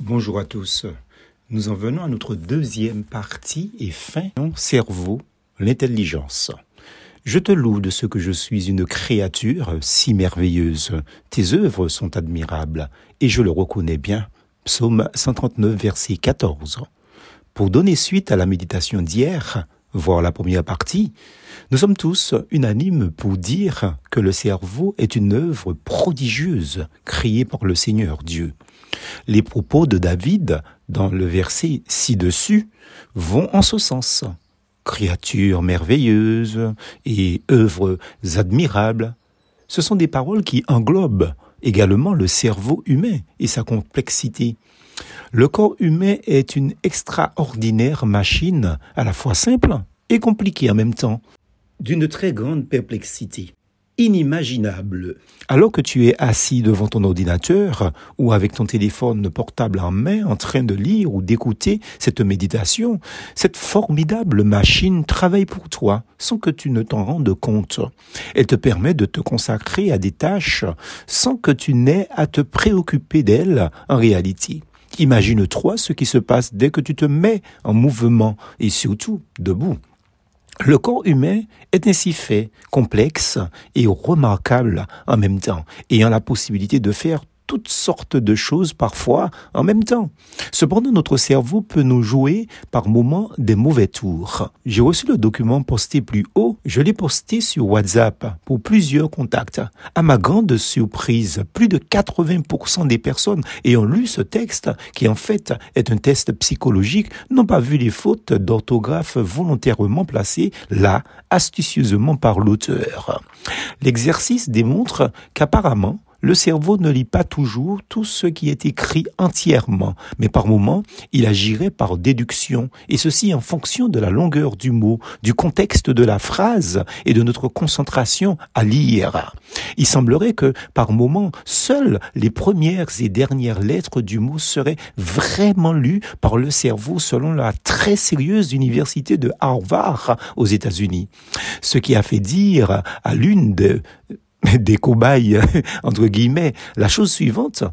Bonjour à tous. Nous en venons à notre deuxième partie et fin, cerveau, l'intelligence. Je te loue de ce que je suis une créature si merveilleuse. Tes œuvres sont admirables, et je le reconnais bien. Psaume 139, verset 14. Pour donner suite à la méditation d'hier, voir la première partie, nous sommes tous unanimes pour dire que le cerveau est une œuvre prodigieuse créée par le Seigneur Dieu. Les propos de David dans le verset ci-dessus vont en ce sens. Créatures merveilleuses et œuvres admirables. Ce sont des paroles qui englobent également le cerveau humain et sa complexité. Le corps humain est une extraordinaire machine, à la fois simple et compliquée en même temps, d'une très grande perplexité inimaginable. Alors que tu es assis devant ton ordinateur ou avec ton téléphone portable en main en train de lire ou d'écouter cette méditation, cette formidable machine travaille pour toi sans que tu ne t'en rendes compte. Elle te permet de te consacrer à des tâches sans que tu n'aies à te préoccuper d'elles en réalité. Imagine-toi ce qui se passe dès que tu te mets en mouvement et surtout debout. Le corps humain est ainsi fait, complexe et remarquable en même temps, ayant la possibilité de faire toutes sortes de choses parfois en même temps. Cependant, notre cerveau peut nous jouer par moments des mauvais tours. J'ai reçu le document posté plus haut, je l'ai posté sur WhatsApp pour plusieurs contacts. À ma grande surprise, plus de 80% des personnes ayant lu ce texte, qui en fait est un test psychologique, n'ont pas vu les fautes d'orthographe volontairement placées là, astucieusement par l'auteur. L'exercice démontre qu'apparemment, le cerveau ne lit pas toujours tout ce qui est écrit entièrement, mais par moments, il agirait par déduction, et ceci en fonction de la longueur du mot, du contexte de la phrase et de notre concentration à lire. Il semblerait que, par moments, seules les premières et dernières lettres du mot seraient vraiment lues par le cerveau selon la très sérieuse université de Harvard aux États-Unis. Ce qui a fait dire à l'une de des cobayes, entre guillemets, la chose suivante.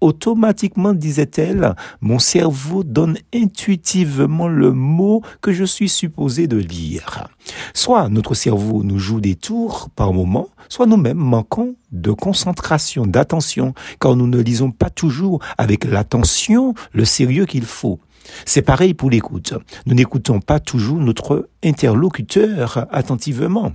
Automatiquement, disait-elle, mon cerveau donne intuitivement le mot que je suis supposé de lire. Soit notre cerveau nous joue des tours par moment, soit nous-mêmes manquons de concentration, d'attention, car nous ne lisons pas toujours avec l'attention, le sérieux qu'il faut. C'est pareil pour l'écoute. Nous n'écoutons pas toujours notre interlocuteur attentivement.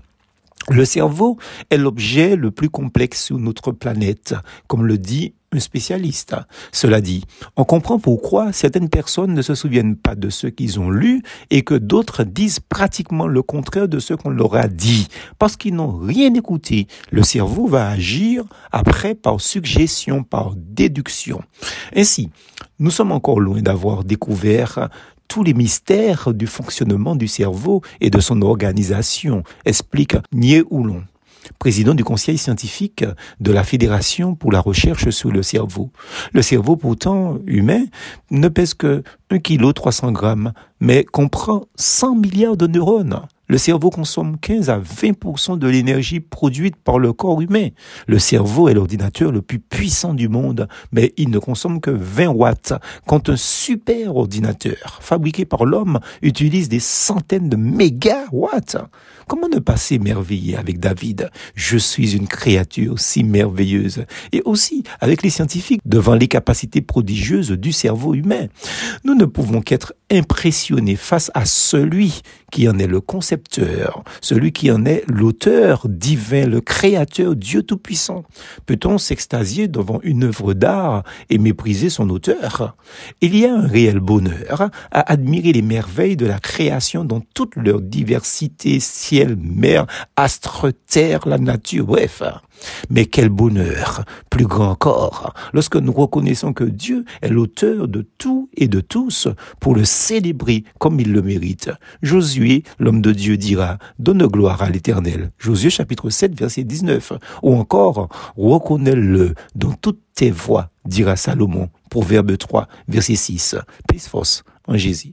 Le cerveau est l'objet le plus complexe sur notre planète, comme le dit un spécialiste. Cela dit, on comprend pourquoi certaines personnes ne se souviennent pas de ce qu'ils ont lu et que d'autres disent pratiquement le contraire de ce qu'on leur a dit, parce qu'ils n'ont rien écouté. Le cerveau va agir après par suggestion, par déduction. Ainsi, nous sommes encore loin d'avoir découvert tous les mystères du fonctionnement du cerveau et de son organisation, explique Nye Oulon président du conseil scientifique de la Fédération pour la recherche sur le cerveau. Le cerveau, pourtant humain, ne pèse que 1 kg 300 grammes, mais comprend 100 milliards de neurones. Le cerveau consomme 15 à 20% de l'énergie produite par le corps humain. Le cerveau est l'ordinateur le plus puissant du monde, mais il ne consomme que 20 watts, quand un super ordinateur fabriqué par l'homme utilise des centaines de mégawatts. Comment ne pas s'émerveiller avec David? Je suis une créature si merveilleuse. Et aussi avec les scientifiques devant les capacités prodigieuses du cerveau humain. Nous ne pouvons qu'être impressionnés face à celui qui en est le concepteur, celui qui en est l'auteur divin, le créateur, Dieu Tout-Puissant. Peut-on s'extasier devant une œuvre d'art et mépriser son auteur? Il y a un réel bonheur à admirer les merveilles de la création dans toute leur diversité, ciel, mer, astre, terre, la nature, bref. Mais quel bonheur, plus grand encore, lorsque nous reconnaissons que Dieu est l'auteur de tout et de tous pour le célébrer comme il le mérite. Josué, l'homme de Dieu, dira, donne gloire à l'éternel. Josué chapitre 7, verset 19. Ou encore, reconnais-le dans toutes tes voies, dira Salomon. Proverbe 3, verset 6. Peace force en Jésus.